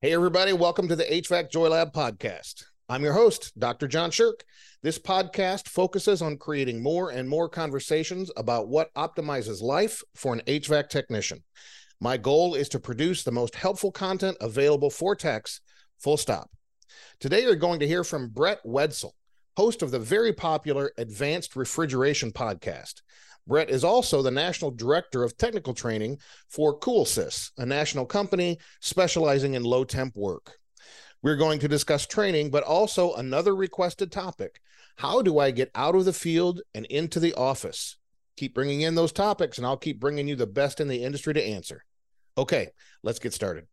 Hey, everybody, welcome to the HVAC Joy Lab podcast. I'm your host, Dr. John Shirk. This podcast focuses on creating more and more conversations about what optimizes life for an HVAC technician. My goal is to produce the most helpful content available for techs, full stop. Today, you're going to hear from Brett Wetzel, host of the very popular Advanced Refrigeration podcast. Brett is also the National Director of Technical Training for CoolSys, a national company specializing in low temp work. We're going to discuss training, but also another requested topic How do I get out of the field and into the office? Keep bringing in those topics, and I'll keep bringing you the best in the industry to answer. Okay, let's get started.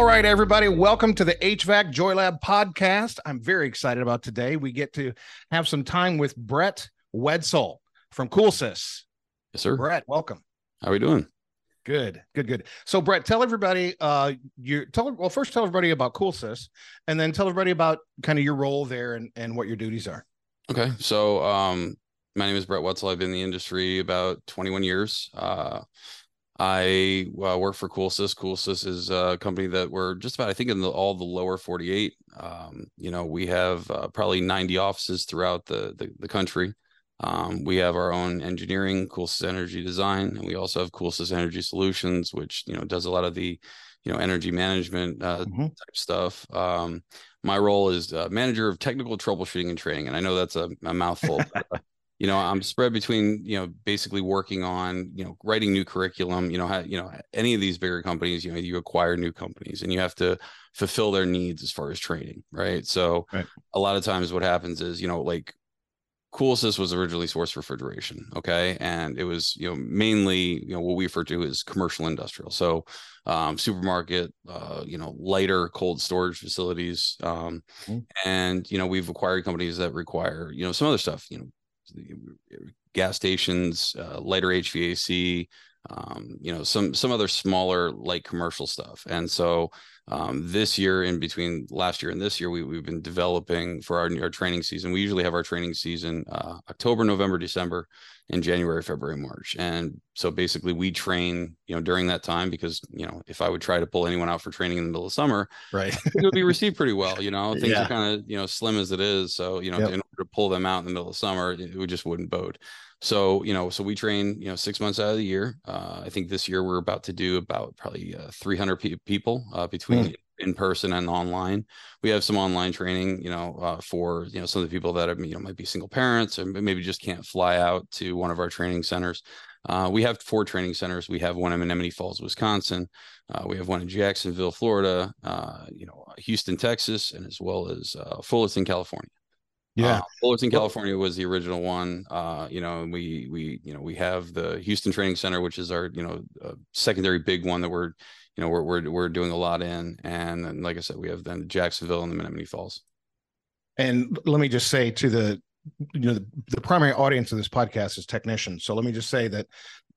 All right, everybody, welcome to the HVAC Joy Lab podcast. I'm very excited about today. We get to have some time with Brett Wetzel from CoolSys. Yes, sir. Brett, welcome. How are we doing? Good, good, good. So, Brett, tell everybody, uh, you tell well first tell everybody about CoolSys, and then tell everybody about kind of your role there and and what your duties are. Okay. So, um, my name is Brett Wetzel. I've been in the industry about 21 years. Uh, I uh, work for CoolSys. CoolSys is a company that we're just about, I think, in the, all the lower 48. Um, you know, we have uh, probably 90 offices throughout the the, the country. Um, we have our own engineering, CoolSys Energy Design, and we also have CoolSys Energy Solutions, which you know does a lot of the you know energy management uh, Mhm. type stuff. Um, my role is uh, manager of technical troubleshooting and training, and I know that's a, a mouthful. but, uh, you know, I'm spread between you know basically working on you know writing new curriculum. You know, how, you know any of these bigger companies, you know, you acquire new companies, and you have to fulfill their needs as far as training, right? So Right. a lot of times, what happens is you know like CoolSys was originally source refrigeration, okay, and it was you know mainly you know what we refer to as commercial industrial. So um, supermarket, uh, you know, lighter cold storage facilities, um, Mhm. and you know we've acquired companies that require you know some other stuff, you know, gas stations, uh, lighter HVAC, um, you know, some some other smaller light commercial stuff. And so um, this year, in between last year and this year, we we've been developing for our our training season. We usually have our training season uh, October, November, December, and January, February, March. And so basically, we train you know during that time because you know if I would try to pull anyone out for training in the middle of summer, Right. it would be received pretty well. You know, things Yeah. are kind of you know slim as it is. So you know, Yep. in order to pull them out in the middle of summer, it would just wouldn't bode. So you know, so we train you know six months out of the year. Uh, I think this year we're about to do about probably uh, 300 pe- people uh, between in person and online. We have some online training, you know, uh, for you know some of the people that are, you know might be single parents or maybe just can't fly out to one of our training centers. Uh, we have four training centers. We have one in Menomonee Falls, Wisconsin. Uh, we have one in Jacksonville, Florida. Uh, you know, Houston, Texas, and as well as uh, Fullerton, California. Yeah. Uh, Fullerton, Well- California was the original one. Uh, you know, and we we you know we have the Houston Training Center, which is our you know uh, secondary big one that we're you know we're we're we're doing a lot in, and then like I said, we have then Jacksonville and the Menomonee Falls. And let me just say to the you know the, the primary audience of this podcast is technicians. So let me just say that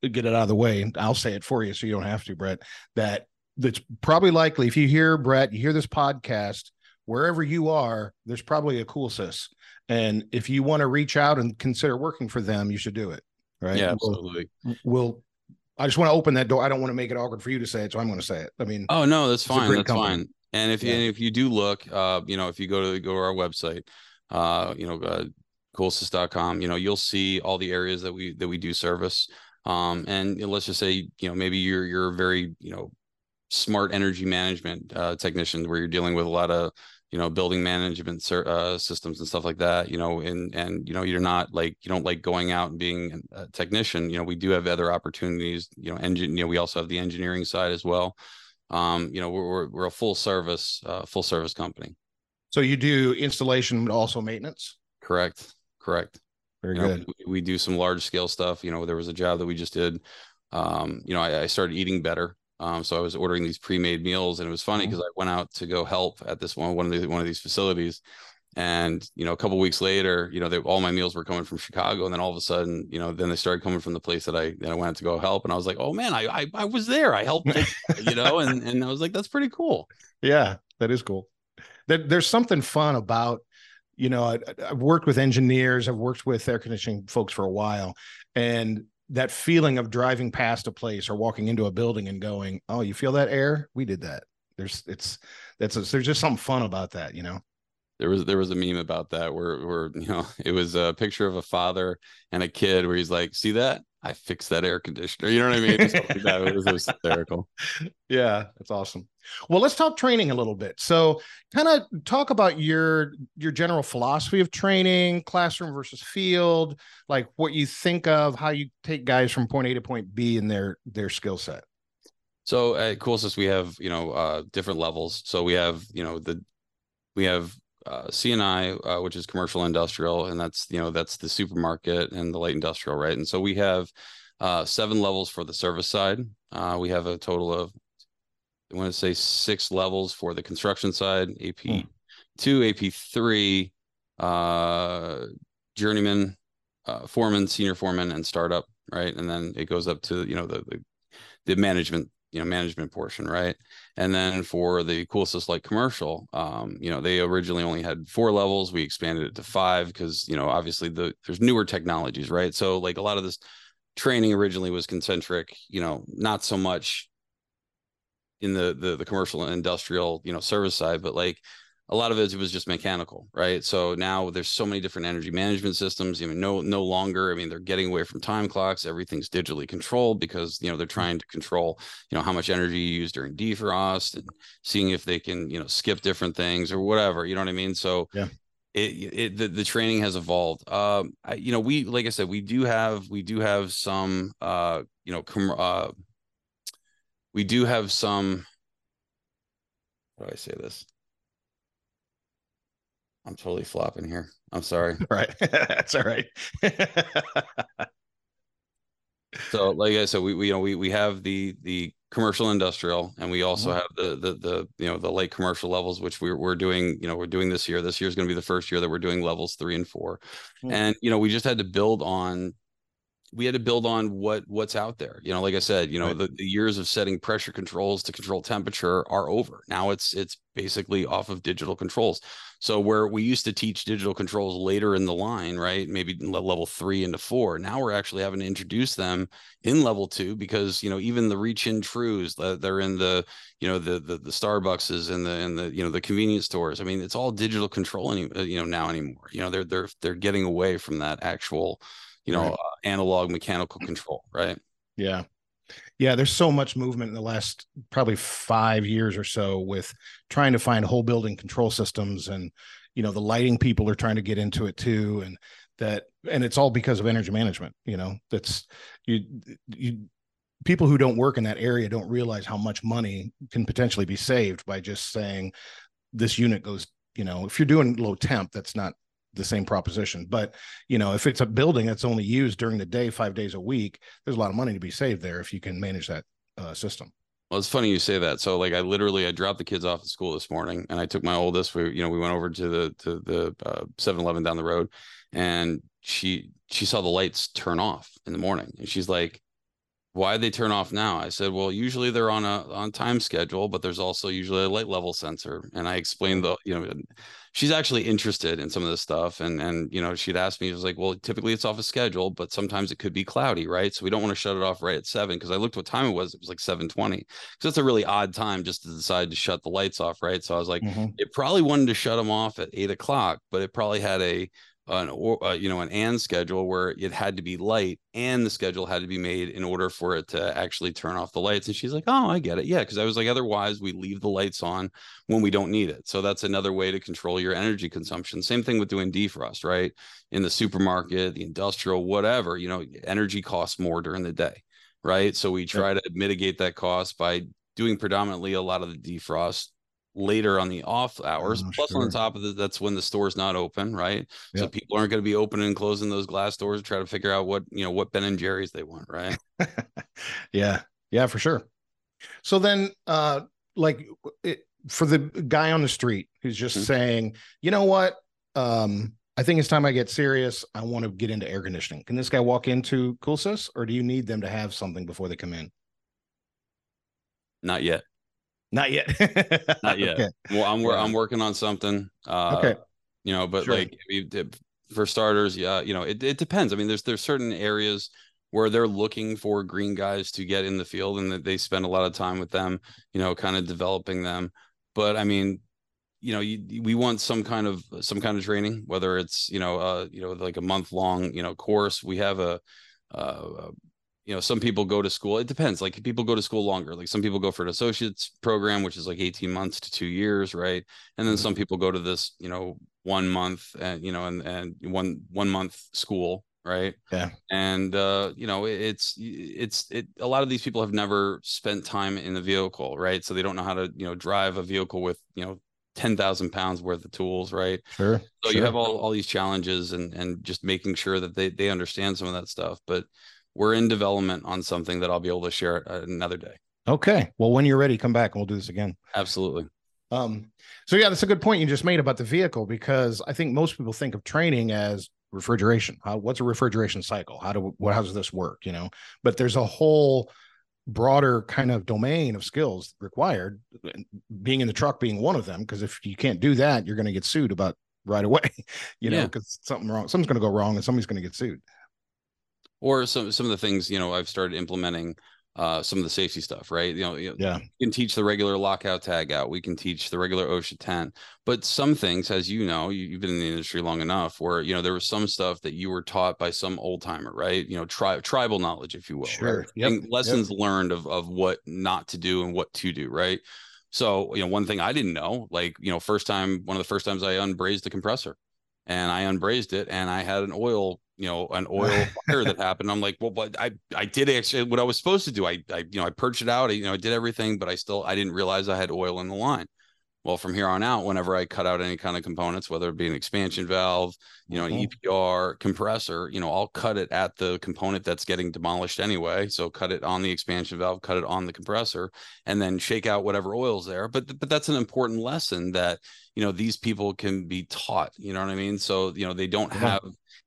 get it out of the way. I'll say it for you so you don't have to, Brett. That that's probably likely if you hear Brett, you hear this podcast wherever you are, there's probably a CoolSys. And if you want to reach out and consider working for them, you should do it. Right. Yeah, We'll- absolutely. We'll, I just want to open that door. I don't want to make it awkward for you to say it, so I'm going to say it. I mean, Oh no, that's fine. That's company. fine. And if Yeah. and if you do look, uh, you know, if you go to go to our website, uh, you know, uh, coolsys.com, you know, you'll see all the areas that we that we do service. Um, and let's just say, you know, maybe you're you're a very, you know, smart energy management uh, technician where you're dealing with a lot of you know building management uh, systems and stuff like that you know and and you know you're not like you don't like going out and being a technician you know we do have other opportunities you know engine you know we also have the engineering side as well um you know we're we're, we're a full service uh, full service company So you do installation, but also maintenance. correct correct Very you know, good. we, we do some large scale stuff you know there was a job that we just did um you know i, I started eating better um so i was ordering these pre-made meals and it was funny because i went out to go help at this one one of the one of these facilities and you know a couple weeks later you know they, all my meals were coming from chicago and then all of a sudden you know then they started coming from the place that i that i went to go help and i was like oh man i i, I was there. I helped you know and and i was like that's pretty cool. Yeah, that is cool. There, there's something fun about, you know, I, I've worked with engineers, I've worked with air conditioning folks for a while, and that feeling of driving past a place or walking into a building and going, "Oh, you feel that air? We did that." There's, it's, that's, there's just something fun about that, you know. There was there was a meme about that where where you know it was a picture of a father and a kid where he's like see that i fixed that air conditioner you know what i mean Just like that. It, was, it was hysterical Yeah, that's awesome. Well, let's talk training a little bit. So, kind of talk about your your general philosophy of training, classroom versus field, like what you think of how you take guys from point A to point B in their their skill set. So at Coolsys, we have you know uh, different levels. So we have you know the we have uh, CNI, uh, which is commercial industrial, and that's you know that's the supermarket and the light industrial, right? And so we have uh, seven levels for the service side. Uh, we have a total of I want to say six levels for the construction side. AP Hmm. two, AP three, uh, journeyman, uh, foreman, senior foreman, and startup, right? And then it goes up to you know the the, the management you know management portion right? And then for the coolest like commercial um you know they originally only had four levels. We expanded it to five because you know obviously the there's newer technologies right? So like a lot of this training originally was concentric you know not so much in the the, the commercial and industrial you know service side but like a lot of it was just mechanical right? So now there's so many different energy management systems i mean no no longer i mean they're getting away from time clocks. Everything's digitally controlled because you know they're trying to control you know how much energy you use during defrost and seeing if they can you know skip different things or whatever you know what i mean? So Yeah. it, it the, the training has evolved. Um I, you know we like i said we do have we do have some uh you know com- uh we do have some how do i say this i'm totally flopping here i'm sorry Right. that's all right. So, like I said, we, we you know we we have the the commercial industrial, and we also Mhm. have the the the you know the light commercial levels, which we're we're doing. You know, we're doing this year. This year is going to be the first year that we're doing levels three and four, Hmm. and you know we just had to build on. We had to build on what what's out there. You know, like I said, you know Right. the, the years of setting pressure controls to control temperature are over. Now it's it's basically off of digital controls. So where we used to teach digital controls later in the line, right? Maybe le- level three into four. Now we're actually having to introduce them in level two because you know even the reach in trues they're in the you know the the, the starbuckses and the and the you know the convenience stores i mean it's all digital control any uh, you know now anymore you know they're they're they're getting away from that actual you know Right. uh, analog mechanical control right Yeah. Yeah, there's so much movement in the last probably 5 years or so with trying to find whole building control systems and you know the lighting people are trying to get into it too and that and it's all because of energy management, you know. That's you you people who don't work in that area don't realize how much money can potentially be saved by just saying this unit goes, you know, if you're doing low temp that's not the same proposition, but you know, if it's a building that's only used during the day 5 days a week, there's a lot of money to be saved there if you can manage that uh, system. well it's funny you say that. So like i literally i dropped the kids off at school this morning and i took my oldest we you know we went over to the to the uh 7-eleven down the road and she she saw the lights turn off in the morning and she's like why they turn off now? I said well usually they're on a on time schedule but there's also usually a light level sensor. And i explained the you know she's actually interested in some of this stuff and and you know she'd asked me she was like well typically it's off a schedule but sometimes it could be cloudy right so we don't want to shut it off right at seven because i looked what time it was it was like 720 because that's a really odd time just to decide to shut the lights off right so i was like Mhm. it probably wanted to shut them off at eight o'clock, but it probably had a an or uh, you know an and schedule where it had to be light and the schedule had to be made in order for it to actually turn off the lights. And she's like oh i get it. Yeah because i was like otherwise we leave the lights on when we don't need it. So that's another way to control your energy consumption. Same thing with doing defrost right? In the supermarket the industrial whatever you know energy costs more during the day right? So we try to mitigate that cost by doing predominantly a lot of the defrost later on the off hours. Oh, Plus, on top of that, that's when the store's not open, right? So people aren't going to be opening and closing those glass doors to try to figure out what you know what Ben and Jerry's they want, right? yeah yeah for sure so then uh like it, for the guy on the street who's just Mhm. saying you know what um i think it's time i get serious i want to get into air conditioning can this guy walk into coolsys or do you need them to have something before they come in Not yet. Not yet Not yet. okay. Well, I'm wor- Yeah. I'm working on something. Uh, Okay. You know, but Sure. like for starters, yeah, you know, it, it depends. I mean, there's there's certain areas where they're looking for green guys to get in the field and that they spend a lot of time with them, you know, kind of developing them. But I mean, you know, you, we want some kind of some kind of training, whether it's you know, uh, you know, like a month long, you know, course. We have a, uh, you know, some people go to school. It depends. Like people go to school longer. Like some people go for an associate's program, which is like 18 months to two years, right? And then Mhm. some people go to this, you know, one month and you know, and and one one month school, right? Yeah. And uh, you know, it's it's it. A lot of these people have never spent time in the vehicle, right? So they don't know how to, you know, drive a vehicle with, you know, 10,000 pounds worth of tools, right? sure So you have all, all these challenges and and just making sure that they they understand some of that stuff. But we're in development on something that I'll be able to share another day. okay well when you're ready come back and we'll do this again Absolutely. Um, so yeah, that's a good point you just made about the vehicle because I think most people think of training as refrigeration. How what's a refrigeration cycle? How do what how does this work? You know, but there's a whole broader kind of domain of skills required. Being in the truck being one of them, because if you can't do that, you're going to get sued about right away. You know, Yeah. because something wrong, something's going to go wrong, and somebody's going to get sued. Or some some of the things you know I've started implementing uh, some of the safety stuff, right? You know, you know, Yeah, we can teach the regular lockout tag out. We can teach the regular OSHA 10. But some things, as you know, you, you've been in the industry long enough where, you know, there was some stuff that you were taught by some old timer, right? You know, tri- tribal knowledge, if you will. Sure. Right? Yep. And Yep. lessons learned of, of what not to do and what to do, right? So, you know, one thing I didn't know, like, you know, first time, one of the first times I unbrazed the compressor and I unbrazed it and I had an oil, you know, an oil fire that happened. I'm like, well, but I, I did actually what I was supposed to do. I, I, you know, I purged it out. I, you know, I did everything, but I still, I didn't realize I had oil in the line. Well, from here on out, whenever I cut out any kind of components, whether it be an expansion valve, you know, an Mhm. EPR compressor, you know, I'll cut it at the component that's getting demolished anyway. So cut it on the expansion valve, cut it on the compressor, and then shake out whatever oil's there. But but that's an important lesson that you know these people can be taught. You know what I mean? So you know they don't Yeah. have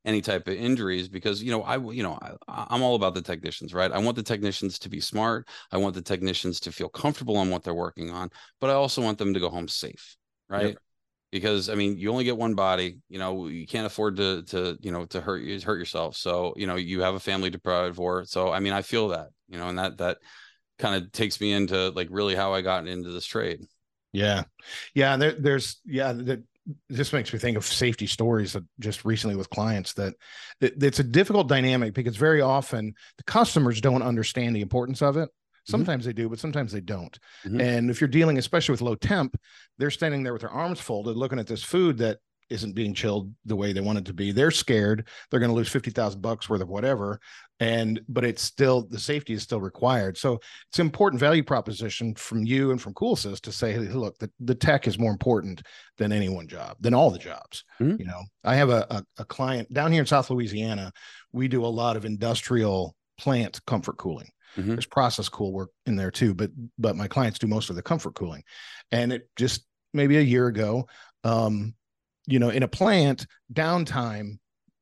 any type of injuries because you know I you know I, I'm all about the technicians, right? I want the technicians to be smart. I want the technicians to feel comfortable on what they're working on, but I also want them to go home safe, right? Yep. Because I mean, you only get one body. You know, you can't afford to to you know to hurt you hurt yourself. So you know, you have a family to provide for. So I mean, I feel that you know, and that that kind of takes me into like really how I got into this trade. Yeah, yeah. There, there's yeah. That this makes me think of safety stories that just recently with clients that, that it's a difficult dynamic because very often the customers don't understand the importance of it. Sometimes they do, but sometimes they don't. Mhm. And if you're dealing, especially with low temp, they're standing there with their arms folded, looking at this food that isn't being chilled the way they want it to be. They're scared. They're going to lose fifty thousand bucks worth of whatever, and but it's still the safety is still required. So it's an important value proposition from you and from CoolSys to say, hey, look, the, the tech is more important than any one job, than all the jobs. Mhm. You know, I have a, a, a client down here in South Louisiana. We do a lot of industrial plant comfort cooling. Mhm. There's process cool work in there too, but but my clients do most of the comfort cooling. And it just maybe a year ago, um, you know, in a plant, downtime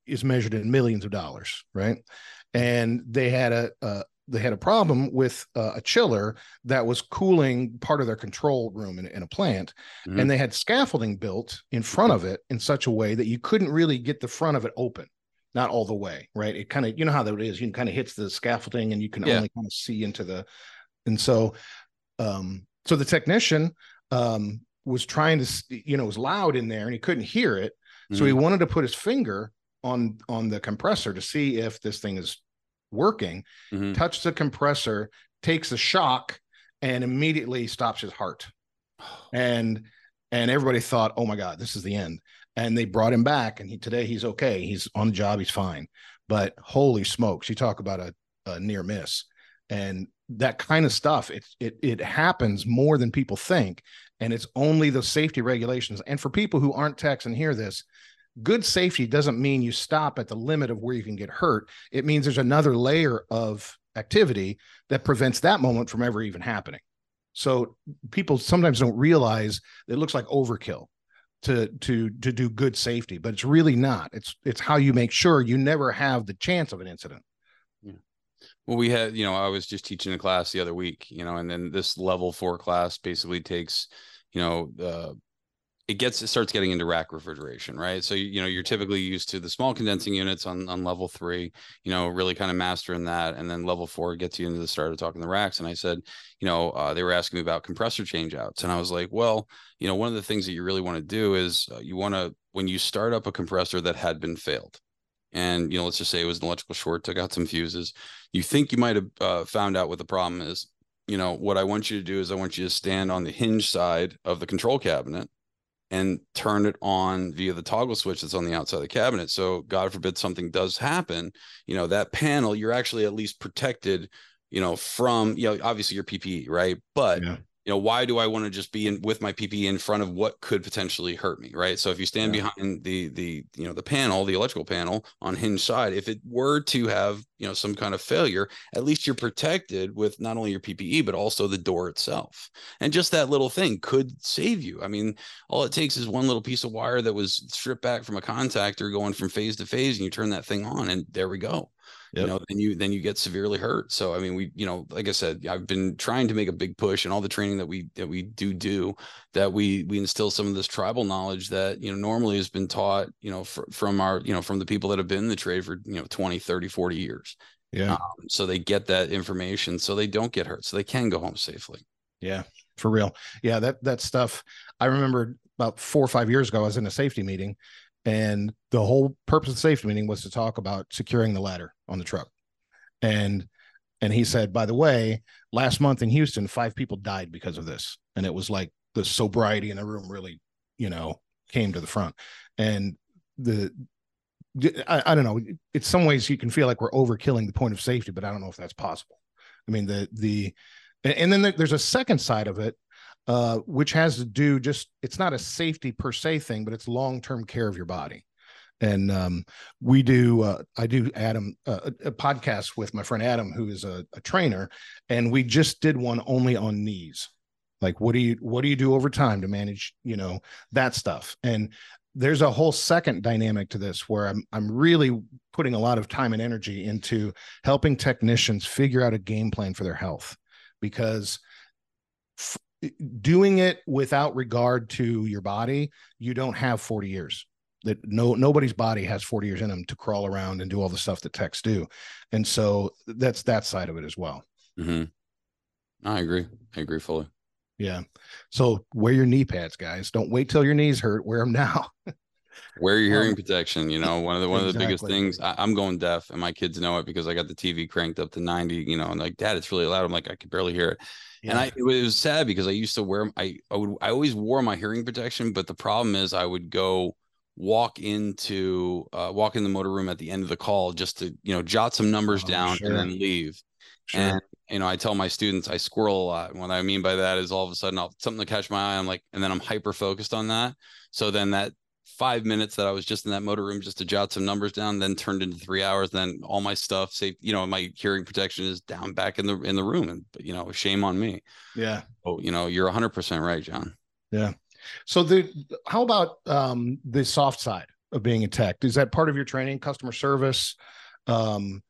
is measured in millions of dollars, right? And they had a, a they had a problem with uh, a chiller that was cooling part of their control room in, in a plant, Mhm. and they had scaffolding built in front of it in such a way that you couldn't really get the front of it open, not all the way, right? It kind of you know how that is, you kind of hits the scaffolding and you can Yeah. only kind of see into the, and so, um, so the technician um was trying to, you know, it was loud in there and he couldn't hear it. So he Mhm. wanted to put his finger on on the compressor to see if this thing is working. Mhm. Touch the compressor, takes a shock, and immediately stops his heart. And and everybody thought, oh my God, this is the end. And they brought him back, and he today he's okay. He's on the job, he's fine. But holy smokes, you talk about a, a near miss. And that kind of stuff, it it it happens more than people think. And it's only the safety regulations. And for people who aren't techs and hear this, good safety doesn't mean you stop at the limit of where you can get hurt. It means there's another layer of activity that prevents that moment from ever even happening. So people sometimes don't realize it looks like overkill to to to do good safety, but it's really not. It's it's how you make sure you never have the chance of an incident. Well, we had, you know, I was just teaching a class the other week, you know, and then this level four class basically takes, you know, uh, it gets it starts getting into rack refrigeration, right? So you, know, you're typically used to the small condensing units on on level three, you know, really kind of mastering that, and then level four gets you into the start of talking the racks. And I said, you know, uh, they were asking me about compressor changeouts, and I was like, well, you know, one of the things that you really want to do is uh, you want to when you start up a compressor that had been failed, and you know, let's just say it was an electrical short, took out some fuses, you think you might have uh, found out what the problem is. You know, what I want you to do is I want you to stand on the hinge side of the control cabinet and turn it on via the toggle switch that's on the outside of the cabinet. So God forbid something does happen, you know, that panel, you're actually at least protected, you know, from, you know, obviously your PPE, right? But Yeah. You know, why do I want to just be in with my PPE in front of what could potentially hurt me, right? So if you stand Yeah. behind the the you know the panel, the electrical panel on hinge side, if it were to have you know some kind of failure, at least you're protected with not only your PPE but also the door itself. And just that little thing could save you. I mean, all it takes is one little piece of wire that was stripped back from a contactor going from phase to phase, and you turn that thing on, and there we go Yep. you know then you then you get severely hurt so i mean we you know like i said i've been trying to make a big push and all the training that we that we do do that we we instill some of this tribal knowledge that you know normally has been taught you know fr- from our you know from the people that have been in the trade for you know 20 30 40 years Yeah. um, so they get that information so they don't get hurt so they can go home safely Yeah, for real. Yeah, that that stuff. I remember about four or five years ago, I was in a safety meeting, and the whole purpose of the safety meeting was to talk about securing the ladder on the truck. And and he said, by the way, last month in Houston, five people died because of this, and it was like the sobriety in the room really, you know, came to the front, and the. I, I don't know. In some ways, you can feel like we're overkilling the point of safety, but I don't know if that's possible. I mean, the the and, then there, there's a second side of it, uh, which has to do just it's not a safety per se thing, but it's long term care of your body. And um, we do, uh, I do Adam uh, a, a podcast with my friend Adam, who is a, a trainer, and we just did one only on knees. Like, what do you what do you do over time to manage, you know, that stuff? And there's a whole second dynamic to this where I'm I'm really putting a lot of time and energy into helping technicians figure out a game plan for their health because doing it without regard to your body you don't have 40 years. That no nobody's body has 40 years in them to crawl around and do all the stuff that techs do. And so that's that side of it as well. Hmm i agree. I agree fully. Yeah. So wear your knee pads guys. Don't wait till your knees hurt. Wear them now wear your hearing Um, protection you know one of the one of the biggest things I, i'm going deaf and my kids know it because i got the tv cranked up to 90 you know and like dad it's really loud i'm like i can barely hear it and I it was, it was sad because I used to wear I I would I always wore my hearing protection, but the problem is I would go walk into uh, walk in the motor room at the end of the call just to you know jot some numbers Oh, down sure. and then leave. sure. And you know I tell my students I squirrel a lot. And what I mean by that is all of a sudden I'll something to catch my eye. I'm like, and then I'm hyper focused on that. So then that five minutes that I was just in that motor room just to jot some numbers down, then turned into three hours. Then all my stuff, say, you know, my hearing protection is down back in the in the room, and you know, shame on me. yeah Oh, you know, you're 100 percent right, John. Yeah. So the how about um the soft side of being a tech? Is that part of your training, customer service, um,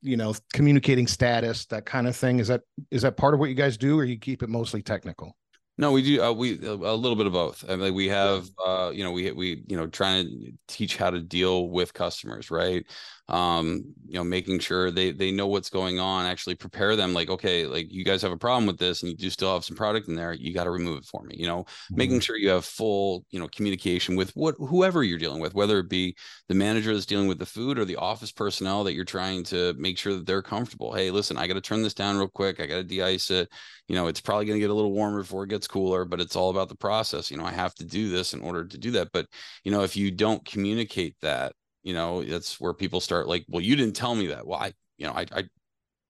you know, communicating status, that kind of thing? Is that is that part of what you guys do, or you keep it mostly technical? No, we do. Uh, we a a little bit of both. I mean, we have, uh, you know, we we you know trying to teach how to deal with customers, right? Um you know making sure they they know what's going on actually prepare them like okay like you guys have a problem with this and you do still have some product in there you got to remove it for me you know Mm-hmm. making sure you have full you know communication with what whoever you're dealing with whether it be the manager that's dealing with the food or the office personnel that you're trying to make sure that they're comfortable hey listen i got to turn this down real quick i got to de-ice it you know it's probably going to get a little warmer before it gets cooler but it's all about the process you know i have to do this in order to do that but you know if you don't communicate that you know that's where people start like well you didn't tell me that well i you know i i,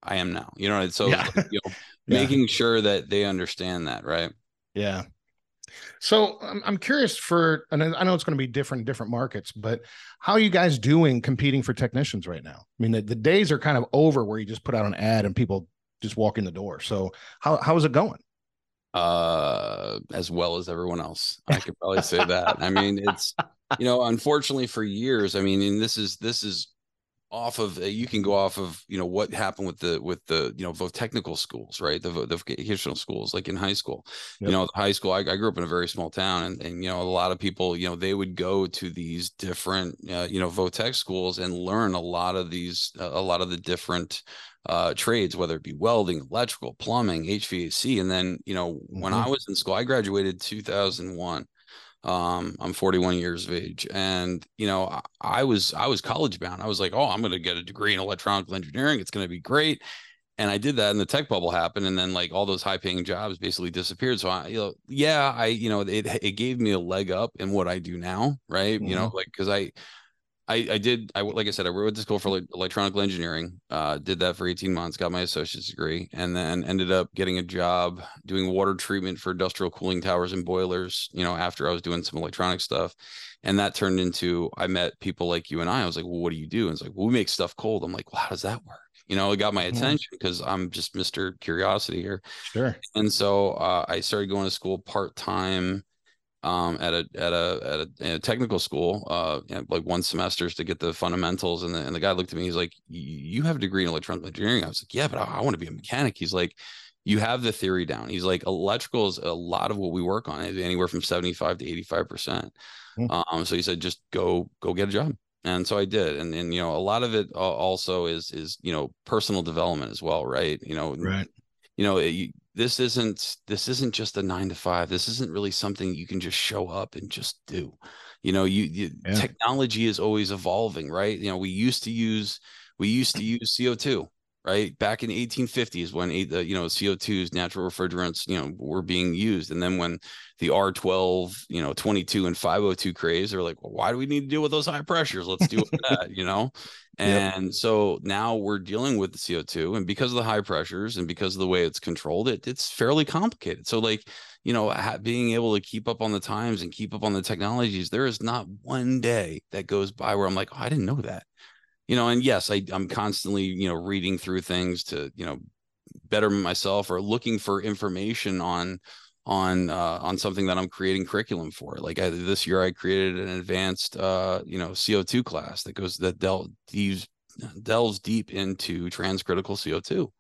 I am now you know and so Yeah. you know Yeah. making sure that they understand that right Yeah. So I'm, I'm curious for, and I know it's going to be different in different markets, but how are you guys doing competing for technicians right now? I mean, the, the days are kind of over where you just put out an ad and people just walk in the door. So how how is it going? Uh as well as everyone else. I could probably say that. I mean it's you know unfortunately for years i mean and this is this is off of uh, you can go off of you know what happened with the with the you know both technical schools right the, the vocational schools like in high school Yep. you know high school I, I grew up in a very small town and, and you know a lot of people you know they would go to these different uh, you know votech schools and learn a lot of these uh, a lot of the different uh trades whether it be welding electrical plumbing hvac and then you know when Mhm. i was in school i graduated 2001 um i'm 41 years of age and you know I, I was i was college bound. I was like oh i'm going to get a degree in electronical engineering. It's going to be great. And i did that and the tech bubble happened and then like all those high paying jobs basically disappeared. So i you know yeah i you know it it gave me a leg up in what i do now right? You know like because i I, I did I like I said I went to school for like electronical engineering uh did that for 18 months got my associate's degree and then ended up getting a job doing water treatment for industrial cooling towers and boilers you know after I was doing some electronic stuff and that turned into I met people like you and I I was like well what do you do and it's like well we make stuff cold I'm like well how does that work you know it got my Mhm. attention because I'm just Mr. Curiosity here Sure. and so uh, I started going to school part time um, at a at a at a, a technical school, uh, you know, like one semesters to get the fundamentals. And the, and the guy looked at me, he's like, "You have a degree in electronical engineering." I was like, "Yeah, but I, I want to be a mechanic." He's like, "You have the theory down." He's like, "Electrical is a lot of what we work on, is anywhere from seventy five to eighty five percent." Hmm. Um, so he said, "Just go go get a job." And so I did, and and you know a lot of it also is is you know personal development as well, right? You know, Right. you know it- you, this isn't this isn't just a nine to five. This isn't really something you can just show up and just do. You know you, you Yeah. technology is always evolving right? You know we used to use we used to use co2 right back in the 1850s when eight- the you know co2s natural refrigerants you know were being used and then when the r12 you know 22 and 502 craze they're like well, why do we need to deal with those high pressures let's deal with that you know Yep. and so now we're dealing with the CO2, and because of the high pressures and because of the way it's controlled, it it's fairly complicated. So, like, you know, ha- being able to keep up on the times and keep up on the technologies, there is not one day that goes by where I'm like, oh, I didn't know that. You know, and yes, I, I'm constantly, you know, reading through things to, you know, better myself or looking for information on on uh, on something that I'm creating curriculum for. Like I, this year, I created an advanced, uh, you know, CO2 class that goes that del- delves delves deep into transcritical CO2.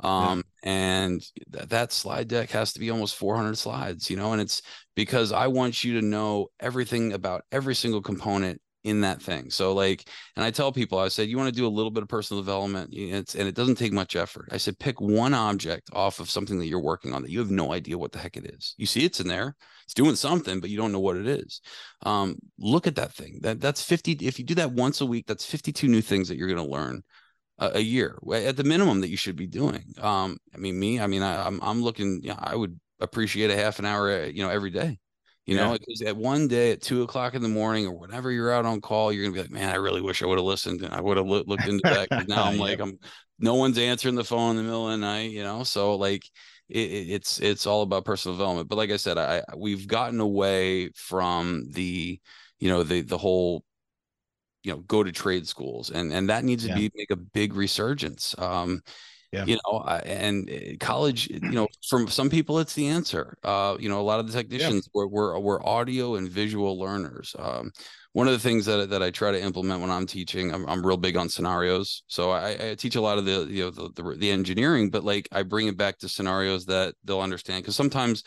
Um, and th- that slide deck has to be almost 400 slides, you know, and it's because I want you to know everything about every single component in that thing. So like, and I tell people, I said, you want to do a little bit of personal development, it's, and it doesn't take much effort. I said, pick one object off of something that you're working on that you have no idea what the heck it is. You see it's in there, it's doing something, but you don't know what it is. Um, look at that thing. That that's 50. If you do that once a week, that's 52 new things that you're going to learn a, a year at the minimum that you should be doing. Um, I mean, me, I mean, I, I'm I'm looking. Yeah, I would appreciate a half an hour, uh, you know, every day. You know, Yeah. because at one day at two o'clock in the morning or whenever you're out on call, you're gonna be like, man, I really wish I would have listened and I would have loo- looked into that. now I'm like, I'm no one's answering the phone in the middle of the night, you know. So like, it, it- it's it's all about personal development. But like I said, I we've gotten away from the you know the the whole you know go to trade schools and and that needs to Yeah. be make a big resurgence um Yeah. you know and uh, college you know from some people it's the answer uh you know a lot of the technicians were were, were audio and visual learners um one of the things that, that I try to implement when I'm teaching, I'm, I'm real big on scenarios. So I, I teach a lot of the you know the, the the engineering, but like I bring it back to scenarios that they'll understand because sometimes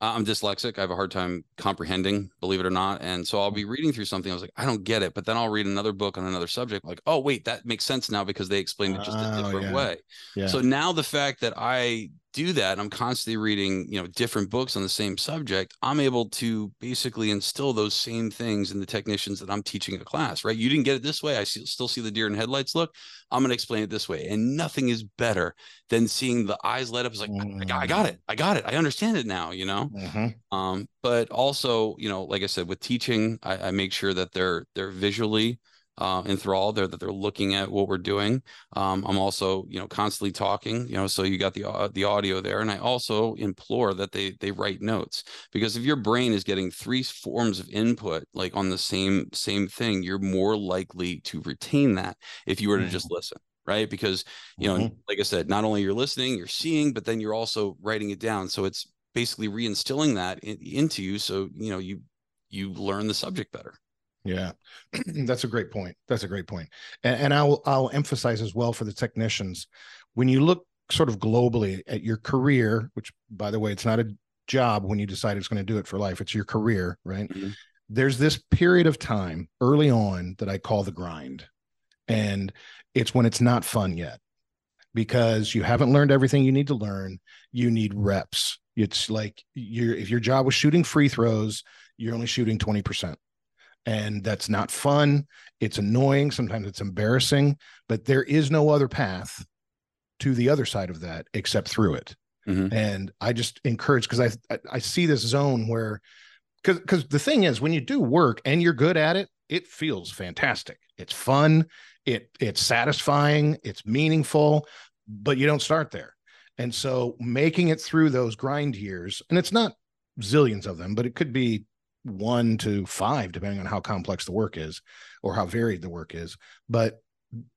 I'm dyslexic. I have a hard time comprehending, believe it or not. And so I'll be mm-hmm. reading through something. I was like, I don't get it. But then I'll read another book on another subject. Like, oh, wait, that makes sense now because they explained it just a Oh, different yeah. way. Yeah. So now the fact that I do that, I'm constantly reading, you know, different books on the same subject. I'm able to basically instill those same things in the technicians that I'm teaching a class, right? You didn't get it this way. I see, still see the deer in headlights look. I'm going to explain it this way. And nothing is better than seeing the eyes light up. It's like, I, I got- I got it. I got it. I understand it now, you know? Mhm. um but also you know like i said with teaching i, I make sure that they're they're visually uh enthralled. They're that they're looking at what we're doing. Um i'm also you know constantly talking you know so you got the au- the audio there. And i also implore that they they write notes. Because if your brain is getting three forms of input like on the same same thing you're more likely to retain that if you were to just listen right? Because you know Mhm. like i said not only you're listening you're seeing but then you're also writing it down. So it's basically reinstilling that in, into you. So you know you you learn the subject better Yeah, that's a great point. That's a great point. And, and I'll I'll emphasize as well for the technicians, when you look sort of globally at your career, which by the way, it's not a job when you decide it's going to do it for life. It's your career, right? Mhm. There's this period of time early on that I call the grind, and it's when it's not fun yet because you haven't learned everything you need to learn. You need reps. It's like you're if your job was shooting free throws, you're only shooting 20% and that's not fun. It's annoying. Sometimes it's embarrassing, but there is no other path to the other side of that except through it. Mhm. And I just encourage because I, I I see this zone where because because the thing is when you do work and you're good at it, it feels fantastic. It's fun. It it's satisfying. It's meaningful, but you don't start there. And so making it through those grind years, and it's not zillions of them, but it could be one to five, depending on how complex the work is or how varied the work is. But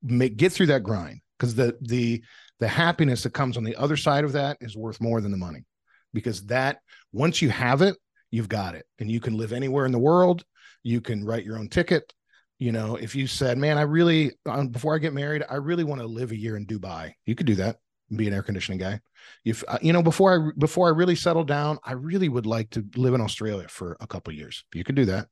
make get through that grind because the the the happiness that comes on the other side of that is worth more than the money because that once you have it you've got it and you can live anywhere in the world you can write your own ticket you know if you said man i really um, before i get married i really want to live a year in dubai you could do that be an air conditioning guy. If uh, you know before i before i really settle down i really would like to live in australia for a couple years. You could do that.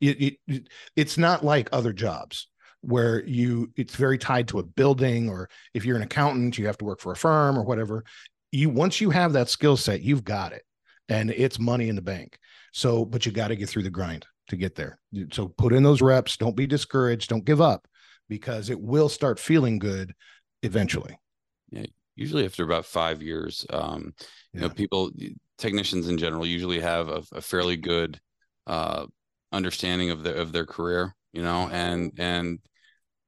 You, you, it's not like other jobs where you it's very tied to a building or if you're an accountant you have to work for a firm or whatever. You once you have that skill set you've got it and it's money in the bank. So but you got to get through the grind to get there. So put in those reps. Don't be discouraged. Don't give up because it will start feeling good eventually usually after about five years um you know people technicians in general usually have a, a fairly good uh understanding of their of their career you know and and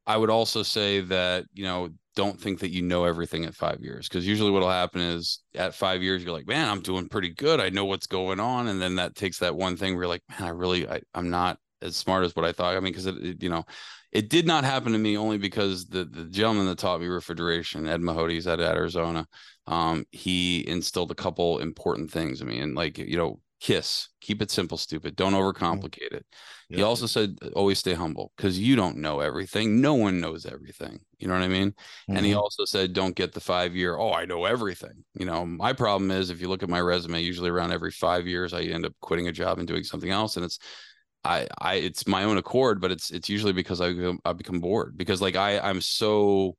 i would also say that you know don't think that you know everything at five years because usually what'll happen is at five years you're like man i'm doing pretty good. I know what's going on. And then that takes that one thing where you're like man i really I, i'm not as smart as what i thought i mean because it, it you know it did not happen to me only because the the gentleman that taught me refrigeration, Ed Mahodi's out of Arizona, um, he instilled a couple important things. I mean, and like you know, kiss, keep it simple, stupid, don't overcomplicate it. He also said always stay humble because you don't know everything. No one knows everything. You know what I mean? And he Mhm. also said, don't get the five year, oh, I know everything. You know, my problem is if you look at my resume, usually around every five years, I end up quitting a job and doing something else. And it's, I, I, it's my own accord, but it's, it's usually because I, become- I become bored because like I, I'm so,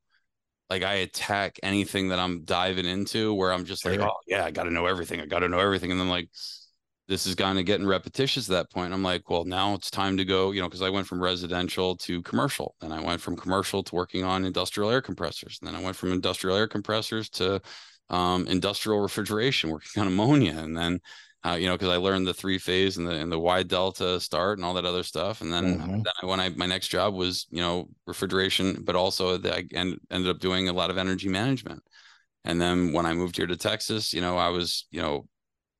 like I attack anything that I'm diving into where I'm just like, Sure. oh yeah, I got to know everything. I got to know everything. And then like, this is kind of getting repetitious at that point. I'm like, well, now it's time to go, you know, because I went from residential to commercial. and I went from commercial to working on industrial air compressors. And then I went from industrial air compressors to um, industrial refrigeration, working on ammonia. And then, uh, you know, because I learned the three phase and the and the wye delta start and all that other stuff. And then, Mhm. then I, when I my next job was, you know, refrigeration, but also the, I end, ended up doing a lot of energy management. And then when I moved here to Texas, you know, I was, you know,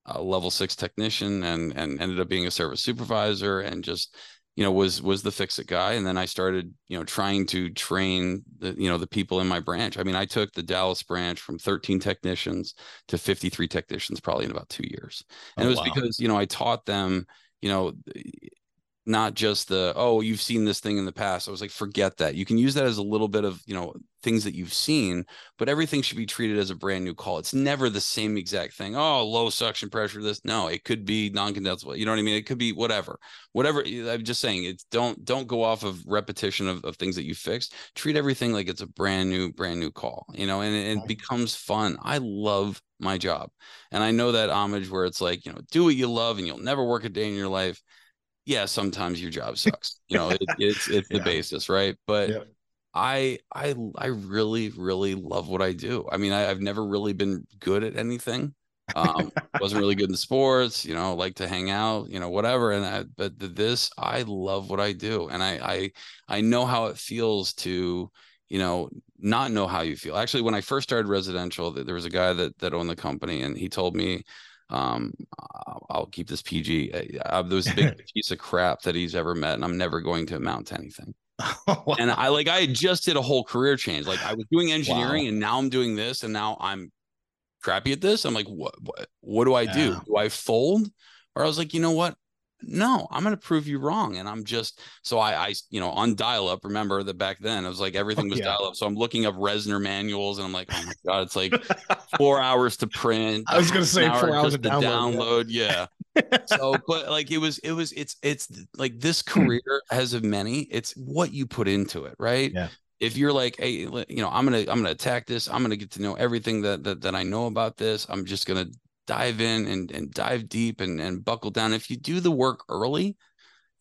a level six technician and and ended up being a service supervisor and just you know was was the fix it guy. And then i started you know trying to train the you know the people in my branch. I mean i took the dallas branch from 13 technicians to 53 technicians probably in about two years. And Oh, it was wow. because you know i taught them you know not just the oh you've seen this thing in the past. I was like forget that. You can use that as a little bit of you know things that you've seen but everything should be treated as a brand new call. It's never the same exact thing oh low suction pressure this. No it could be non-condensable you know what i mean? It could be whatever whatever eh, i'm just saying it's don't don't go off of repetition of, of things that you fixed. Treat everything like it's a brand new brand new call you know and it, it becomes fun. I love my job and i know that homage where it's like you know do what you love and you'll never work a day in your life yeah, sometimes your job sucks. You know, it, it's it's the Yeah. basis, right? But Yep. I I I really really love what I do. I mean, I, I've never really been good at anything. Um, wasn't really good in sports. You know, like to hang out. You know, whatever. And I, but this, I love what I do, and I I I know how it feels to you know not know how you feel. Actually, when I first started residential, th- there was a guy that that owned the company, and he told me um I'll, I'll keep this pg there was a big piece of crap that he's ever met and i'm never going to amount to anything. And i like i just did a whole career change. Like i was doing engineering and now i'm doing this and now i'm crappy at this. I'm like what what, what do i do? Do i fold? Or i was like you know what no i'm going to prove you wrong and i'm just so i i you know on dial up remember that back then it was like oh, everything was yeah. dial up so i'm looking up resner manuals and i'm like oh my god it's like four hours to print. I was gonna say an hour four hours to to download, download. Yeah. so, but like it was, it was, it's, it's like this hmm. career has of many. It's what you put into it, right? Yeah. If you're like, hey, you know, I'm gonna, I'm gonna attack this. I'm gonna get to know everything that that, that I know about this. I'm just gonna dive in and and dive deep and and buckle down. If you do the work early,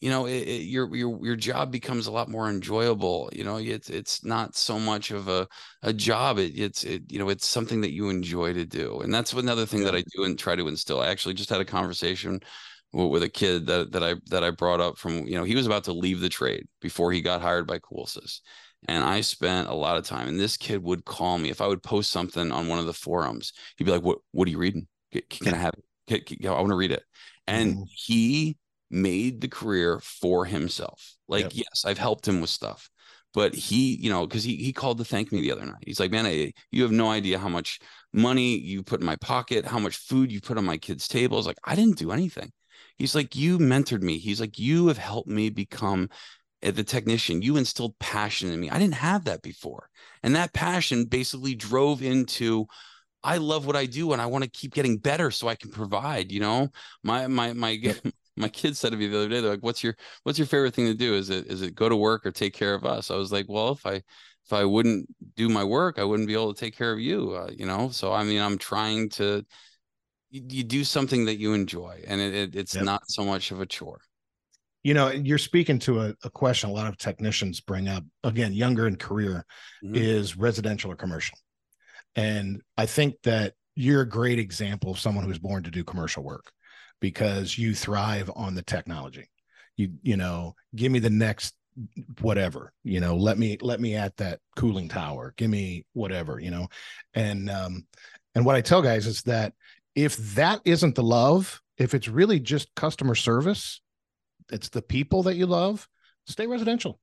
you know, it, it, your your your job becomes a lot more enjoyable. You know, it's it's not so much of a a job. It, it's it you know it's something that you enjoy to do, and that's another thing that I do and try to instill. I actually just had a conversation with, with a kid that that I that I brought up from you know he was about to leave the trade before he got hired by CoolSys. And I spent a lot of time, and this kid would call me if I would post something on one of the forums. He'd be like, "What? What are you reading? Can, I have it? Can, can- I want to read it." And Mhm. he made the career for himself. Like, Yep. yes, I've helped him with stuff, but he, you know, because he he called to thank me the other night. He's like, "Man, I, you have no idea how much money you put in my pocket, how much food you put on my kids' tables. Like, I didn't do anything." He's like, "You mentored me." He's like, "You have helped me become." uh, The technician, you instilled passion in me. I didn't have that before. And that passion basically drove into I love what I do and I want to keep getting better so I can provide, you know. My my my my kids said to me the other day, they're like, What's your what's your favorite thing to do? Is it is it go to work or take care of us? I was like, Well, if I if I wouldn't do my work, I wouldn't be able to take care of you, uh, you know. So I mean, I'm trying to you, you do something that you enjoy and it, it it's Yep. not so much of a chore. you know you're speaking to a, a question a lot of technicians bring up again younger in career Mhm. is residential or commercial and i think that you're a great example of someone who's born to do commercial work because you thrive on the technology. You you know give me the next whatever you know let me let me at that cooling tower. Give me whatever you know? And um and what i tell guys is that if that isn't the love if it's really just customer service it's the people that you love stay residential.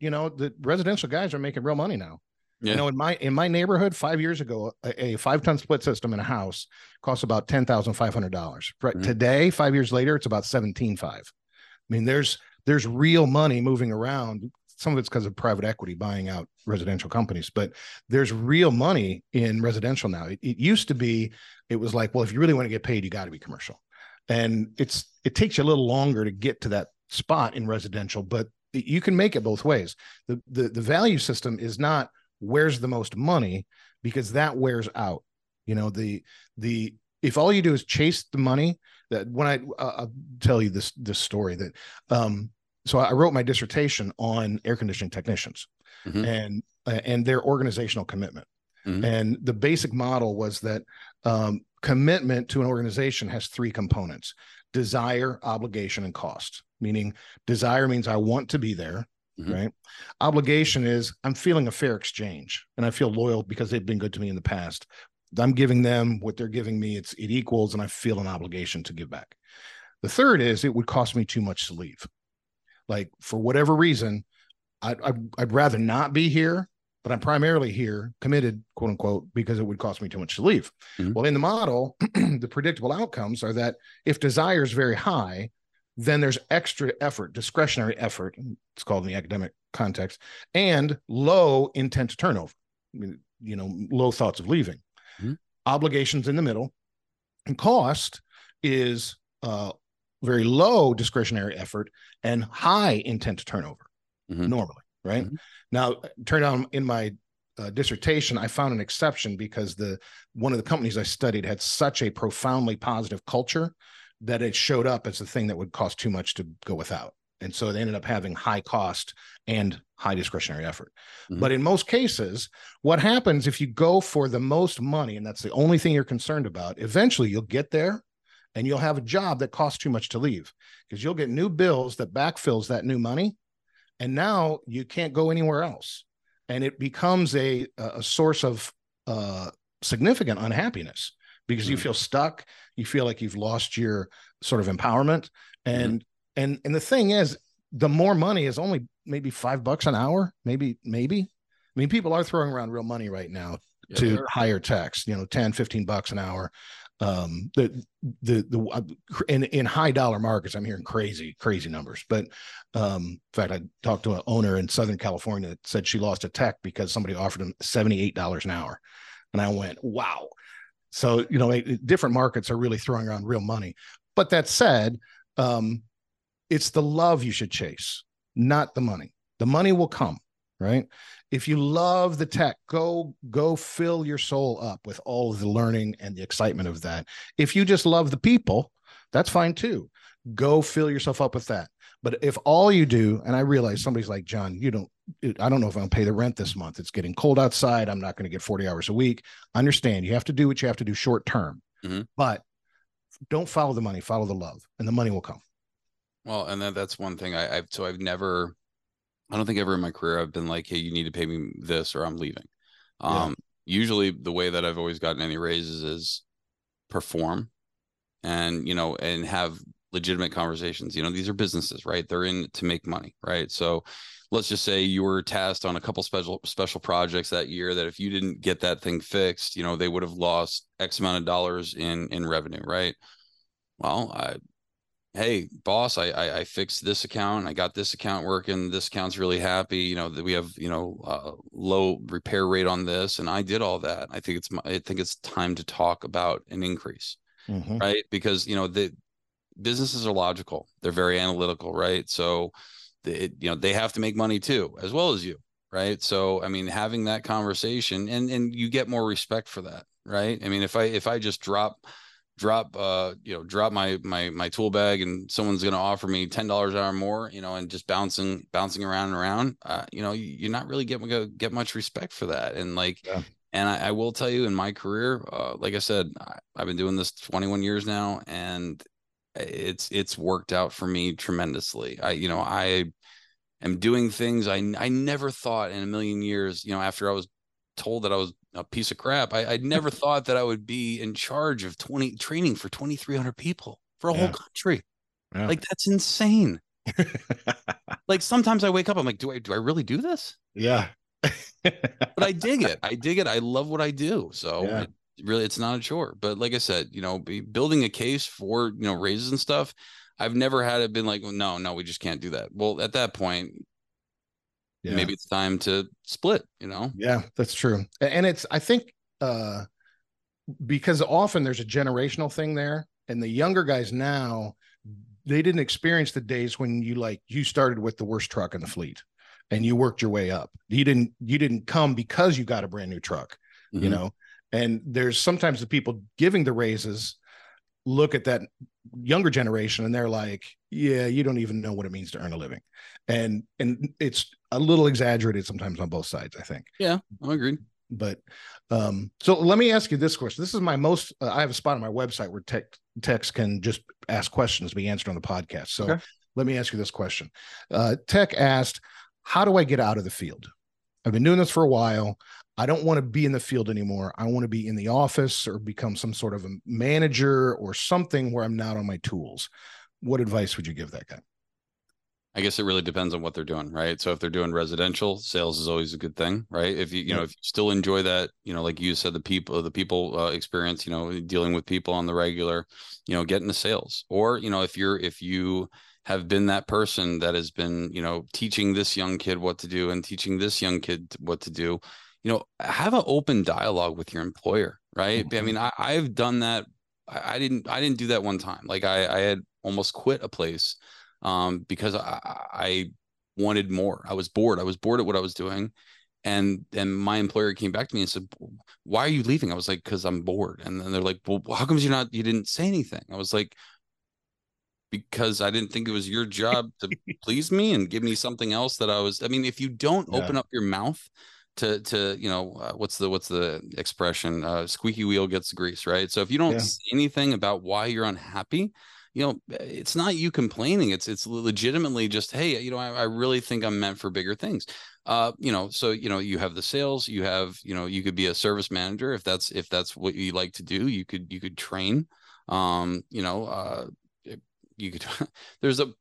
You know the residential guys are making real money now Yeah. you know in my in my neighborhood five years ago a, a five ton split system in a house costs about ten thousand five hundred dollars. Right Mhm. today five years later it's about seventeen five. I mean there's there's real money moving around. Some of it's because of private equity buying out residential companies but there's real money in residential now. It, it used to be it was like well if you really want to get paid you got to be commercial. And it's it takes you a little longer to get to that spot in residential but you can make it both ways. The the, the value system is not where's the most money because that wears out you know the the if all you do is chase the money that when i uh, i'll tell you this this story that um so i wrote my dissertation on air conditioning technicians Mhm. and uh, and their organizational commitment Mhm. and the basic model was that um, commitment to an organization has three components desire obligation and cost meaning desire means i want to be there Mhm. right? Obligation is i'm feeling a fair exchange and i feel loyal because they've been good to me in the past. I'm giving them what they're giving me. It's it equals and i feel an obligation to give back. The third is it would cost me too much to leave. Like for whatever reason I'd, I'd, I'd rather not be here but i'm primarily here committed quote unquote because it would cost me too much to leave. Mhm. well in the model the predictable outcomes are that if desire is very high then there's extra effort, discretionary effort. It's called in the academic context, and low intent to turnover. I mean, you know, low thoughts of leaving. Mhm. Obligations in the middle, and cost is uh, very low discretionary effort and high intent to turnover Mhm. normally, right? Mhm. Now, turn on in my uh, dissertation, I found an exception because the one of the companies I studied had such a profoundly positive culture that it showed up as the thing that would cost too much to go without. And so they ended up having high cost and high discretionary effort. Mhm. But in most cases, what happens if you go for the most money and that's the only thing you're concerned about, eventually you'll get there and you'll have a job that costs too much to leave because you'll get new bills that backfills that new money. And now you can't go anywhere else. And it becomes a, a source of uh, significant unhappiness because you Mhm. feel stuck. You feel like you've lost your sort of empowerment. And and and the thing is, the more money is only maybe five bucks an hour, maybe, maybe. I mean, people are throwing around real money right now Yeah, to sure. hire techs, you know, 10, 15 bucks an hour. Um, the, the, the, uh, in, in high dollar markets, I'm hearing crazy, crazy numbers. But, um, in fact, I talked to an owner in Southern California that said she lost a tech because somebody offered him $78 an hour. And I went, wow. So, you know, different markets are really throwing around real money. But that said, um, it's the love you should chase, not the money. The money will come, right? If you love the tech, go go fill your soul up with all of the learning and the excitement of that. If you just love the people, that's fine too. Go fill yourself up with that. But if all you do, and I realize somebody's like John, you don't, I don't know if I'm gonna pay the rent this month. It's getting cold outside. I'm not going to get 40 hours a week. Understand you have to do what you have to do short term, Mhm. but don't follow the money, follow the love, and the money will come. Well, and then that's one thing I, I've so I've never, I don't think ever in my career I've been like, hey, you need to pay me this or I'm leaving. Yeah. Um, usually the way that I've always gotten any raises is perform, and you know, and have legitimate conversations. You know, these are businesses, right? They're in to make money, right? So let's just say you were tasked on a couple special special projects that year that if you didn't get that thing fixed, you know, they would have lost X amount of dollars in in revenue, right? Well, I hey boss I, I i fixed this account i got this account working this account's really happy you know that we have you know uh, low repair rate on this and i did all that i think it's my, i think it's time to talk about an increase Mhm. right because you know the businesses are logical they're very analytical right so it, you know they have to make money too as well as you right? So i mean having that conversation and and you get more respect for that right? I mean if i if i just drop drop uh you know drop my my my tool bag and someone's going to offer me ten dollars an hour more you know and just bouncing bouncing around and around uh you know you- you're not really getting get much respect for that. And like Yeah. and I, I will tell you in my career uh like i said I, i've been doing this 21 years now and it's it's worked out for me tremendously i you know i am doing things i i never thought in a million years you know after i was told that i was a piece of crap i i never thought that i would be in charge of 20 training for 2300 people for a whole country Yeah. like that's insane like sometimes i wake up i'm like do i do i really do this yeah. but I dig it. I dig it. I love what I do. So Yeah. Really, it's not a chore. But like I said, you know, be building a case for you know raises and stuff. I've never had it been like, well, no, no, we just can't do that. Well, at that point, Yeah. maybe it's time to split. You know, Yeah, that's true. And it's I think uh because often there's a generational thing there and the younger guys now they didn't experience the days when you like you started with the worst truck in the fleet and you worked your way up. You didn't you didn't come because you got a brand new truck, you Mhm. know. And there's sometimes the people giving the raises look at that younger generation and they're like, yeah, you don't even know what it means to earn a living. And and it's a little exaggerated sometimes on both sides, I think Yeah, I agree. but um so let me ask you this question this is my most uh, i have a spot on my website where tech techs can just ask questions to be answered on the podcast so Okay. let me ask you this question uh tech asked how do i get out of the field i've been doing this for a while i don't want to be in the field anymore. I want to be in the office or become some sort of a manager or something where i'm not on my tools. What advice would you give that guy? I guess it really depends on what they're doing, right? So if they're doing residential, sales is always a good thing, right? If you you know if you still enjoy that, you know, like you said, the people the people uh, experience, you know, dealing with people on the regular, you know, getting the sales, or you know, if you're if you have been that person that has been, you know, teaching this young kid what to do and teaching this young kid what to do, you know, have an open dialogue with your employer, right? I mean, I, I've done that. I, I didn't I didn't do that one time. Like I I had almost quit a place um, because I, I wanted more. I was bored. I was bored at what I was doing. And and my employer came back to me and said, "Why are you leaving?" I was like, "Cause I'm bored." And then they're like, "Well, how comes you're not? You didn't say anything?" I was like, "Because I didn't think it was your job to please me and give me something else that I was." I mean, if you don't Yeah. open up your mouth to to you know uh, what's the what's the expression? Uh, squeaky wheel gets grease, right? So if you don't Yeah. say anything about why you're unhappy, you know it's not you complaining it's it's legitimately just hey you know I, I really think i'm meant for bigger things uh you know so you know you have the sales you have you know you could be a service manager if that's if that's what you like to do you could you could train um you know uh you could there's a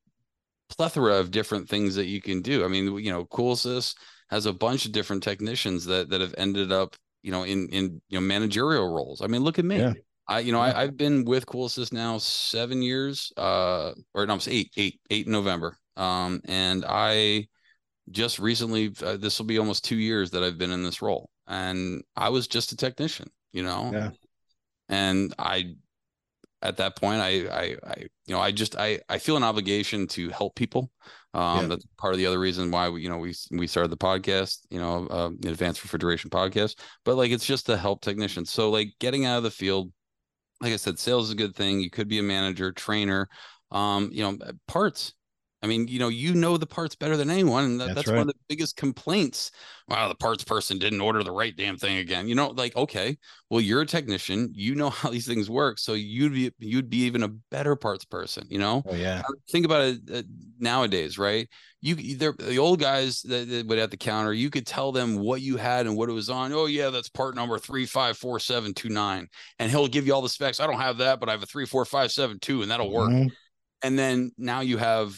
plethora of different things that you can do i mean you know CoolSys has a bunch of different technicians that that have ended up you know in in you know managerial roles i mean look at me Yeah. I, you know, Yeah. I, I've been with CoolSys now seven years, uh, or no, it's eight, eight, eight in November. Um, and I just recently, uh, this will be almost two years that I've been in this role, and I was just a technician, you know, Yeah. and I, at that point, I, I, I, you know, I just, I, I feel an obligation to help people. Um, Yeah. that's part of the other reason why we, you know, we, we started the podcast, you know, uh, advanced refrigeration podcast, but like, it's just to help technicians. So like getting out of the field, like I said, sales is a good thing. You could be a manager, trainer, um, you know, parts. I mean, you know, you know the parts better than anyone, and that, That's that's, right. one of the biggest complaints. Wow, the parts person didn't order the right damn thing again. You know, like okay, well, you're a technician, you know how these things work, so you'd be you'd be even a better parts person. You know, Oh yeah. think about it uh, nowadays, right? You they're the old guys that, that would at the counter, you could tell them what you had and what it was on. Oh yeah, that's part number three five four seven two nine, and he'll give you all the specs. I don't have that, but I have a three four five seven two, and that'll work. Mhm. And then now you have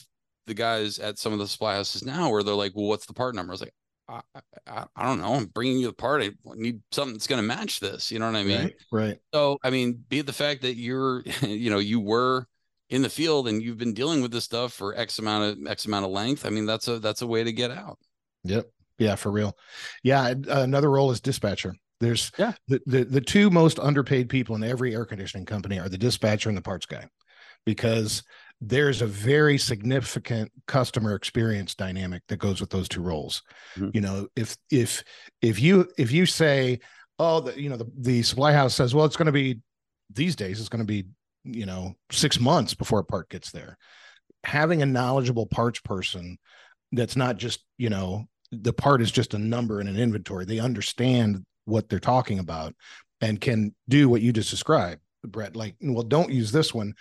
the guys at some of the supply houses now where they're like, well, what's the part number? I was like, I, I, I don't know. I'm bringing you the part. I need something that's going to match this. You know what I mean? Right. Right. So, I mean, be it the fact that you're, you know, you were in the field and you've been dealing with this stuff for X amount of X amount of length. I mean, that's a that's a way to get out. Yep. Yeah, for real. Yeah, another role is dispatcher. There's Yeah. the, the the two most underpaid people in every air conditioning company are the dispatcher and the parts guy, because there's a very significant customer experience dynamic that goes with those two roles. Mhm. You know, if if if you if you say, oh, the, you know, the the supply house says, well, it's going to be these days, it's going to be you know six months before a part gets there. Having a knowledgeable parts person that's not just you know the part is just a number in an inventory they understand what they're talking about and can do what you just described brett like well don't use this one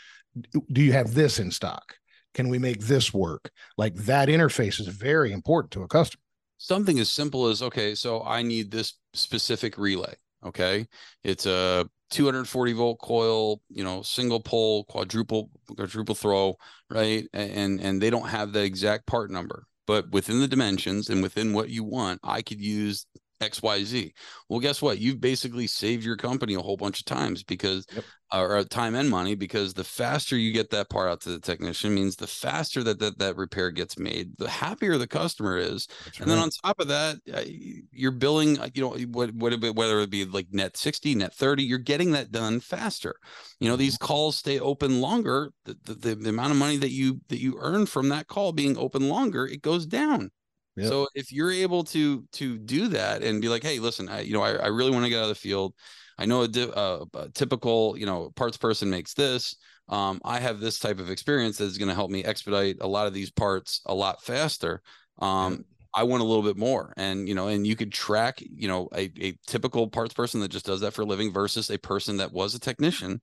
do you have this in stock can we make this work like that interface is very important to a customer Something as simple as okay, so I need this specific relay. Okay, it's a 240 volt coil, you know, single pole, quadruple quadruple throw, right? And and they don't have the exact part number, but within the dimensions and within what you want, I could use XYZ. Well, guess what? You've basically saved your company a whole bunch of times because Yep. or uh, time and money because the faster you get that part out to the technician means the faster that that, that repair gets made, the happier the customer is. And then on top of that, uh, you're billing, uh, you know, what, what, whether it be like net 60, net 30, you're getting that done faster. You know, these calls stay open longer. The, the, the amount of money that you, that you earn from that call being open longer, it goes down. Yep. So if you're able to, to do that and be like, Hey, listen, I, you know, I, I really want to get out of the field. I know a, di- uh, a typical, you know, parts person makes this. Um, I have this type of experience that is going to help me expedite a lot of these parts a lot faster. Um, I want a little bit more. And, you know, and you could track, you know, a, a typical parts person that just does that for a living versus a person that was a technician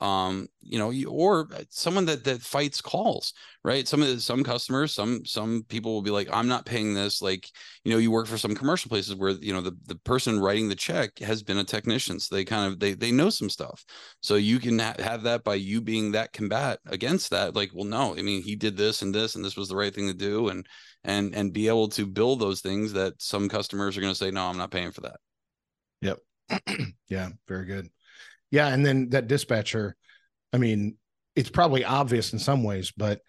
um you know you, or someone that that fights calls right some of the, some customers some some people will be like i'm not paying this like you know you work for some commercial places where you know the, the person writing the check has been a technician so they kind of they they know some stuff so you can ha- have that by you being that combat against that like well no i mean he did this and this and this was the right thing to do and and and be able to build those things that some customers are going to say no i'm not paying for that Yep. yeah, very good. Yeah, and then that dispatcher, I mean, it's probably obvious in some ways, but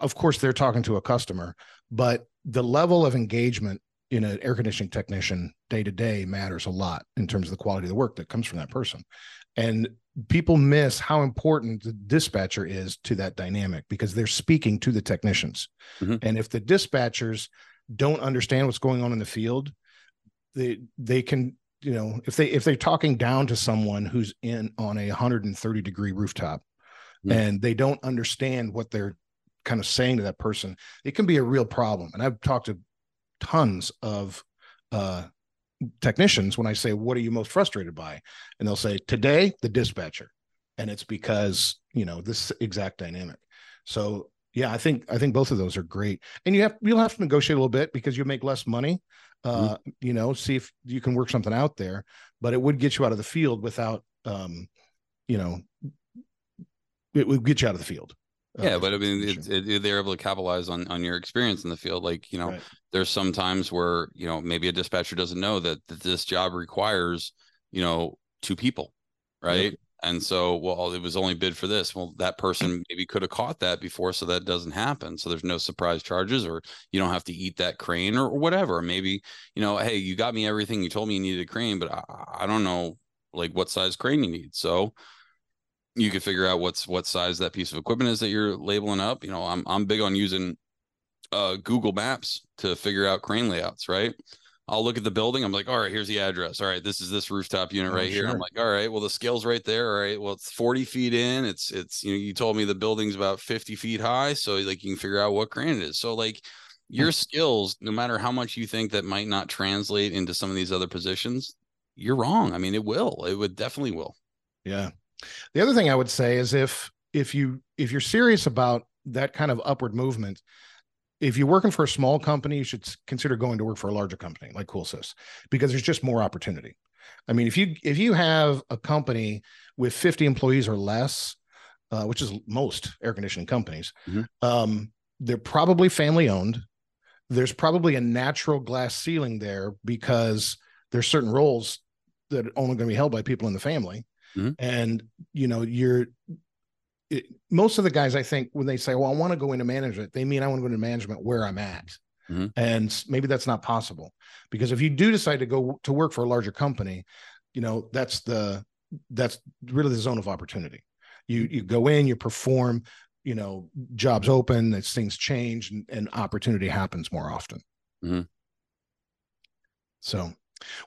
of course they're talking to a customer, but the level of engagement in an air conditioning technician day to day matters a lot in terms of the quality of the work that comes from that person. And people miss how important the dispatcher is to that dynamic because they're speaking to the technicians. Mhm. And if the dispatchers don't understand what's going on in the field, they they can you know if they if they're talking down to someone who's in on a 130 degree rooftop Mhm. and they don't understand what they're kind of saying to that person it can be a real problem. And i've talked to tons of uh technicians when i say what are you most frustrated by? And they'll say today the dispatcher. And it's because you know this exact dynamic. So yeah i think i think both of those are great. And you have you'll have to negotiate a little bit because you make less money uh you know see if you can work something out there but it would get you out of the field without um you know it would get you out of the field. Uh, yeah but i mean issue. it, they're able to capitalize on on your experience in the field. Like you know Right. there's some times where you know maybe a dispatcher doesn't know that, that this job requires you know two people right and so well it was only bid for this. Well that person maybe could have caught that before so that doesn't happen. So there's no surprise charges or you don't have to eat that crane or, whatever. Maybe you know hey you got me everything you told me you needed a crane but i, I don't know like what size crane you need. So you could figure out what's what size that piece of equipment is that you're labeling up. You know i'm i'm big on using uh google maps to figure out crane layouts right i'll look at the building i'm like all right here's the address. All right this is this rooftop unit Oh, right here. I'm like all right well the scale's right there all right well it's 40 feet in it's it's you know you told me the building's about 50 feet high so like you can figure out what crane it is. So like hmm. your skills no matter how much you think that might not translate into some of these other positions you're wrong i mean it will it would definitely will. Yeah. The other thing I would say is if if you if you're serious about that kind of upward movement, if you're working for a small company, you should consider going to work for a larger company like CoolSys because there's just more opportunity. I mean, if you if you have a company with 50 employees or less, uh, which is most air conditioning companies, Mhm. um, they're probably family owned. There's probably a natural glass ceiling there because there's certain roles that are only going to be held by people in the family Mhm. and you know you're it, most of the guys i think when they say well i want to go into management they mean i want to go into management where i'm at. Mhm. and maybe that's not possible. Because if you do decide to go to work for a larger company you know that's the that's really the zone of opportunity. You you go in you perform you know jobs open as things change and, and opportunity happens more often. Mhm. so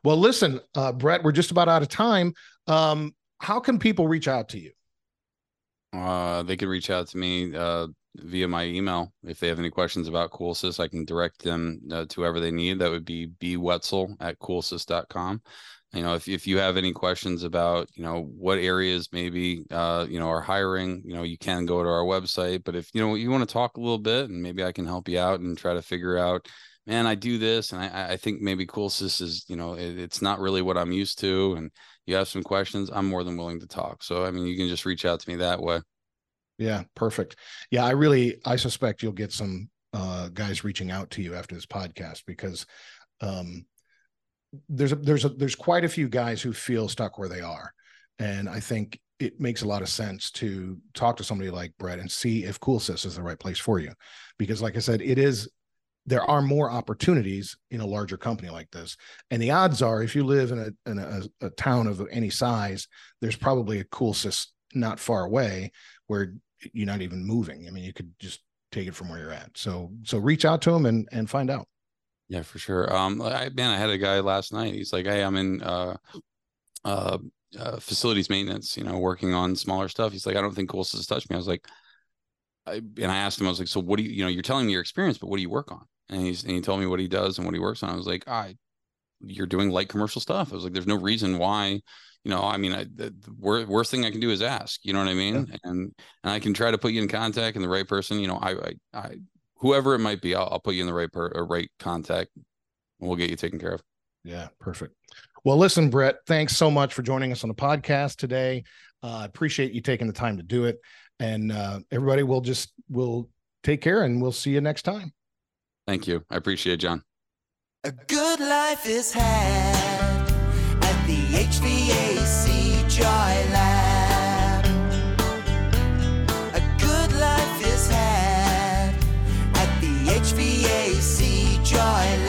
well listen uh brett we're just about out of time. Um how can people reach out to you Uh, they could reach out to me uh, via my email if they have any questions about CoolSys. I can direct them uh, to whoever they need. That would be bwetzel at coolsys.com. You know, if, if you have any questions about, you know, what areas maybe, uh, you know, are hiring, you know, you can go to our website. But if, you know, you want to talk a little bit and maybe I can help you out and try to figure out, man, I do this. And I, I think maybe CoolSys is, you know, it, it's not really what I'm used to. And you have some questions, I'm more than willing to talk. So, I mean, you can just reach out to me that way. Yeah, perfect. Yeah, I really I suspect you'll get some uh guys reaching out to you after this podcast because um there's a there's a there's quite a few guys who feel stuck where they are. And I think it makes a lot of sense to talk to somebody like Brett and see if Cool CoolSys is the right place for you. Because like I said, it is there are more opportunities in a larger company like this. And the odds are if you live in a in a, a town of any size, there's probably a cool CoolSys not far away where you're not even moving. I mean, you could just take it from where you're at. So so reach out to them and and find out. Yeah, for sure. Um, I man, I had a guy last night. He's like, "Hey, I'm in uh, uh, uh, facilities maintenance. You know, working on smaller stuff." He's like, "I don't think CoolSys touched me." I was like, I, and I asked him, I was like, "So what do you, you know, you're telling me your experience, but what do you work on?" And he's and he told me what he does and what he works on. I was like, "I you're doing light commercial stuff. I was like, there's no reason why, you know, I mean, I, the, the worst thing I can do is ask, you know what I mean? And, and I can try to put you in contact and the right person, you know, I, I, I whoever it might be, I'll, I'll put you in the right per, right contact and we'll get you taken care of. Yeah, perfect. Well, listen, Brett, thanks so much for joining us on the podcast today. I uh, appreciate you taking the time to do it. And uh, everybody will just we'll take care and we'll see you next time. Thank you. I appreciate it, John. A good life is had at the HVAC Joy Lab. A good life is had at the HVAC Joy Lab.